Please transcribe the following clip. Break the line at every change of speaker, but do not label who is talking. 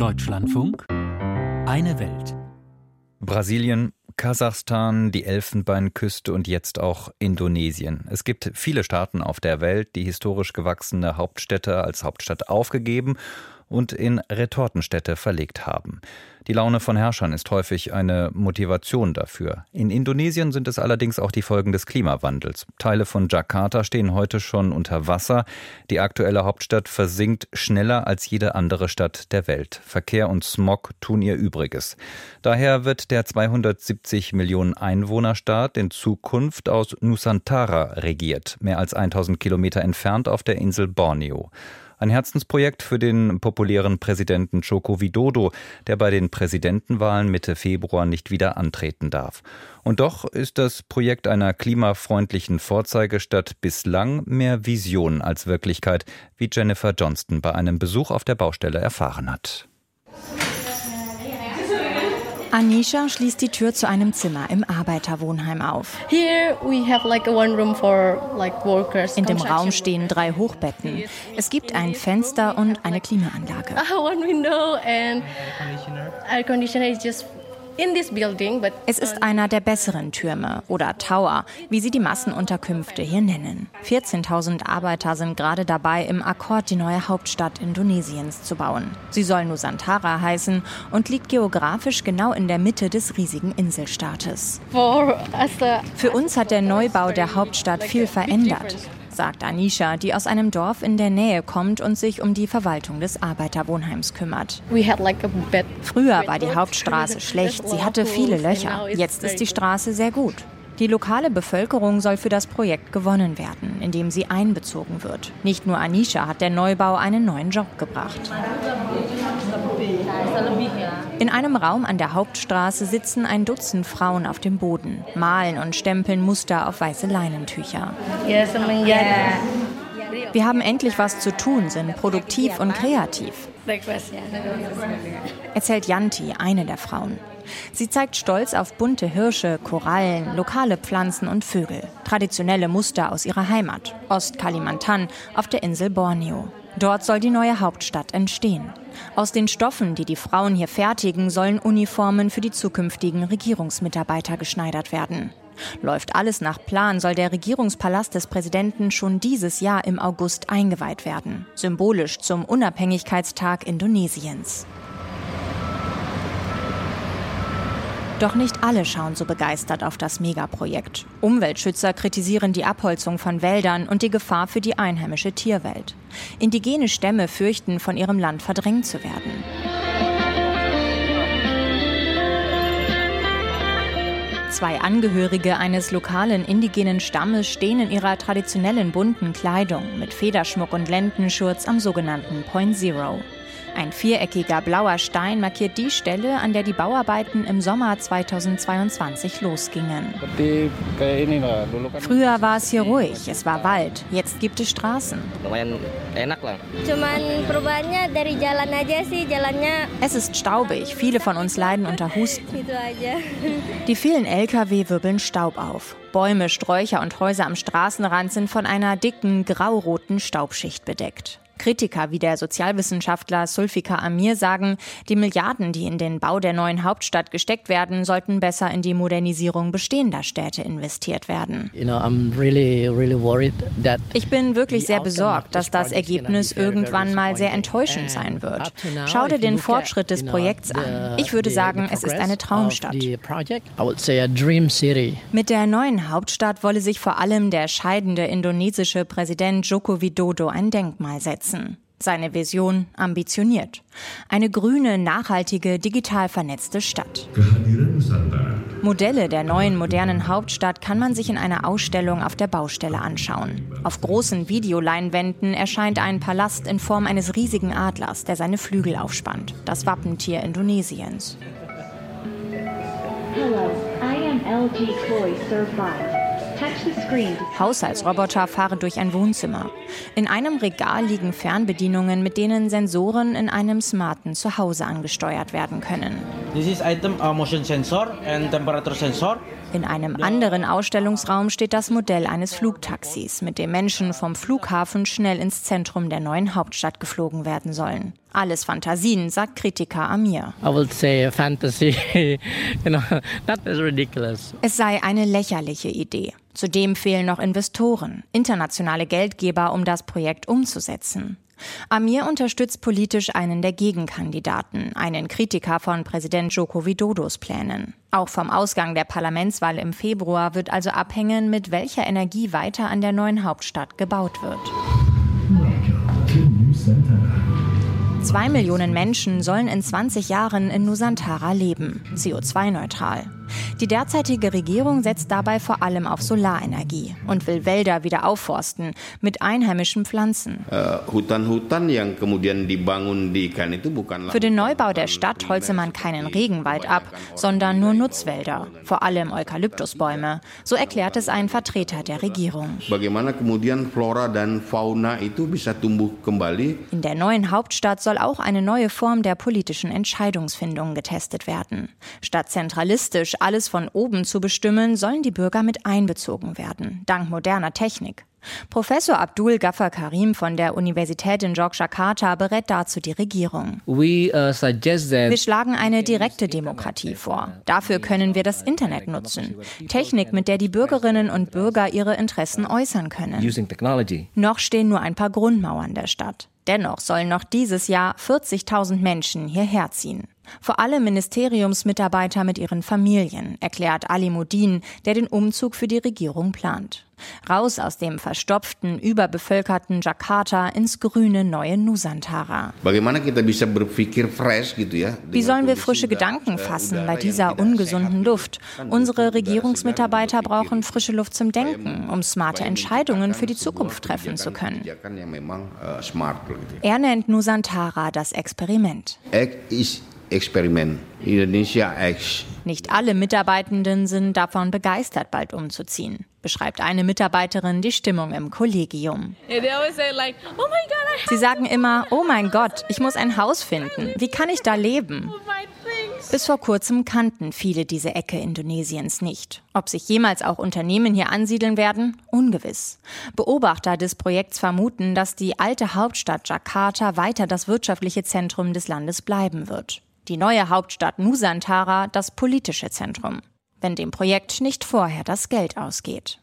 Deutschlandfunk Eine Welt.
Brasilien, Kasachstan, die Elfenbeinküste und jetzt auch Indonesien. Es gibt viele Staaten auf der Welt, die historisch gewachsene Hauptstädte als Hauptstadt aufgegeben und in Retortenstädte verlegt haben. Die Laune von Herrschern ist häufig eine Motivation dafür. In Indonesien sind es allerdings auch die Folgen des Klimawandels. Teile von Jakarta stehen heute schon unter Wasser. Die aktuelle Hauptstadt versinkt schneller als jede andere Stadt der Welt. Verkehr und Smog tun ihr Übriges. Daher wird der 270 Millionen Einwohnerstaat in Zukunft aus Nusantara regiert, mehr als 1000 Kilometer entfernt auf der Insel Borneo. Ein Herzensprojekt für den populären Präsidenten Joko Widodo, der bei den Präsidentenwahlen Mitte Februar nicht wieder antreten darf. Und doch ist das Projekt einer klimafreundlichen Vorzeigestadt bislang mehr Vision als Wirklichkeit, wie Jennifer Johnston bei einem Besuch auf der Baustelle erfahren hat.
Anisha schließt die Tür zu einem Zimmer im Arbeiterwohnheim auf. In dem Raum stehen drei Hochbetten. Es gibt ein Fenster und eine Klimaanlage. One window and air conditioner is just es ist einer der besseren Türme oder Tower, wie sie die Massenunterkünfte hier nennen. 14.000 Arbeiter sind gerade dabei, im Akkord die neue Hauptstadt Indonesiens zu bauen. Sie soll Nusantara heißen und liegt geografisch genau in der Mitte des riesigen Inselstaates. Für uns hat der Neubau der Hauptstadt viel verändert sagt Anisha, die aus einem Dorf in der Nähe kommt und sich um die Verwaltung des Arbeiterwohnheims kümmert. Früher war die Hauptstraße schlecht, sie hatte viele Löcher. Jetzt ist die Straße sehr gut. Die lokale Bevölkerung soll für das Projekt gewonnen werden, indem sie einbezogen wird. Nicht nur Anisha hat der Neubau einen neuen Job gebracht. In einem Raum an der Hauptstraße sitzen ein Dutzend Frauen auf dem Boden, malen und stempeln Muster auf weiße Leinentücher. Wir haben endlich was zu tun, sind produktiv und kreativ. Erzählt Yanti, eine der Frauen. Sie zeigt stolz auf bunte Hirsche, Korallen, lokale Pflanzen und Vögel. Traditionelle Muster aus ihrer Heimat, Ostkalimantan, auf der Insel Borneo. Dort soll die neue Hauptstadt entstehen. Aus den Stoffen, die die Frauen hier fertigen, sollen Uniformen für die zukünftigen Regierungsmitarbeiter geschneidert werden. Läuft alles nach Plan, soll der Regierungspalast des Präsidenten schon dieses Jahr im August eingeweiht werden, symbolisch zum Unabhängigkeitstag Indonesiens. Doch nicht alle schauen so begeistert auf das Megaprojekt. Umweltschützer kritisieren die Abholzung von Wäldern und die Gefahr für die einheimische Tierwelt. Indigene Stämme fürchten, von ihrem Land verdrängt zu werden. Zwei Angehörige eines lokalen indigenen Stammes stehen in ihrer traditionellen bunten Kleidung mit Federschmuck und Lendenschurz am sogenannten Point Zero. Ein viereckiger blauer Stein markiert die Stelle, an der die Bauarbeiten im Sommer 2022 losgingen. Früher war es hier ruhig, es war Wald, jetzt gibt es Straßen. Es ist staubig, viele von uns leiden unter Husten. Die vielen Lkw wirbeln Staub auf. Bäume, Sträucher und Häuser am Straßenrand sind von einer dicken, grauroten Staubschicht bedeckt. Kritiker wie der Sozialwissenschaftler Sulfika Amir sagen, die Milliarden, die in den Bau der neuen Hauptstadt gesteckt werden, sollten besser in die Modernisierung bestehender Städte investiert werden. Ich bin wirklich sehr besorgt, dass das Ergebnis irgendwann mal sehr enttäuschend sein wird. Schau dir den Fortschritt des Projekts an. Ich würde sagen, es ist eine Traumstadt. Mit der neuen Hauptstadt wolle sich vor allem der scheidende indonesische Präsident Joko Widodo ein Denkmal setzen setzen. Seine Vision ambitioniert. Eine grüne, nachhaltige, digital vernetzte Stadt. Modelle der neuen modernen Hauptstadt kann man sich in einer Ausstellung auf der Baustelle anschauen. Auf großen Videoleinwänden erscheint ein Palast in Form eines riesigen Adlers, der seine Flügel aufspannt. Das Wappentier Indonesiens. Hello, I am LG Koi 5. Haushaltsroboter fahren durch ein Wohnzimmer. In einem Regal liegen Fernbedienungen, mit denen Sensoren in einem smarten Zuhause angesteuert werden können.
This is item uh, motion sensor and temperature sensor.
In einem anderen Ausstellungsraum steht das Modell eines Flugtaxis, mit dem Menschen vom Flughafen schnell ins Zentrum der neuen Hauptstadt geflogen werden sollen. Alles Fantasien, sagt Kritiker Amir. Es sei eine lächerliche Idee. Zudem fehlen noch Investoren, internationale Geldgeber, um das Projekt umzusetzen. Amir unterstützt politisch einen der Gegenkandidaten, einen Kritiker von Präsident Joko Widodos Plänen. Auch vom Ausgang der Parlamentswahl im Februar wird also abhängen, mit welcher Energie weiter an der neuen Hauptstadt gebaut wird. Zwei Millionen Menschen sollen in 20 Jahren in Nusantara leben, CO2-neutral. Die derzeitige Regierung setzt dabei vor allem auf Solarenergie und will Wälder wieder aufforsten mit einheimischen Pflanzen. Äh, Für den Neubau der Stadt holze man keinen Regenwald ab, sondern nur Nutzwälder, vor allem Eukalyptusbäume. So erklärt es ein Vertreter der Regierung. In der neuen Hauptstadt soll auch eine neue Form der politischen Entscheidungsfindung getestet werden. Statt zentralistisch alles von oben zu bestimmen, sollen die Bürger mit einbezogen werden, dank moderner Technik. Professor Abdul Ghaffar Karim von der Universität in Yogyakarta berät dazu die Regierung. Uh, wir schlagen eine direkte Demokratie vor. Dafür können wir das Internet nutzen. Technik, mit der die Bürgerinnen und Bürger ihre Interessen äußern können. Noch stehen nur ein paar Grundmauern der Stadt. Dennoch sollen noch dieses Jahr 40.000 Menschen hierher ziehen. Vor allem Ministeriumsmitarbeiter mit ihren Familien, erklärt Ali Modin, der den Umzug für die Regierung plant. Raus aus dem verstopften, überbevölkerten Jakarta ins grüne neue Nusantara. Wie sollen wir frische Gedanken fassen bei dieser ungesunden Luft? Unsere Regierungsmitarbeiter brauchen frische Luft zum Denken, um smarte Entscheidungen für die Zukunft treffen zu können. Er nennt Nusantara das Experiment. Experiment. Indonesia X. Nicht alle Mitarbeitenden sind davon begeistert, bald umzuziehen, beschreibt eine Mitarbeiterin die Stimmung im Kollegium. Oh Sie sagen immer, oh mein Gott, ich muss ein Haus finden. Wie kann ich da leben? Bis vor kurzem kannten viele diese Ecke Indonesiens nicht. Ob sich jemals auch Unternehmen hier ansiedeln werden? Ungewiss. Beobachter des Projekts vermuten, dass die alte Hauptstadt Jakarta weiter das wirtschaftliche Zentrum des Landes bleiben wird die neue Hauptstadt Nusantara das politische Zentrum, wenn dem Projekt nicht vorher das Geld ausgeht.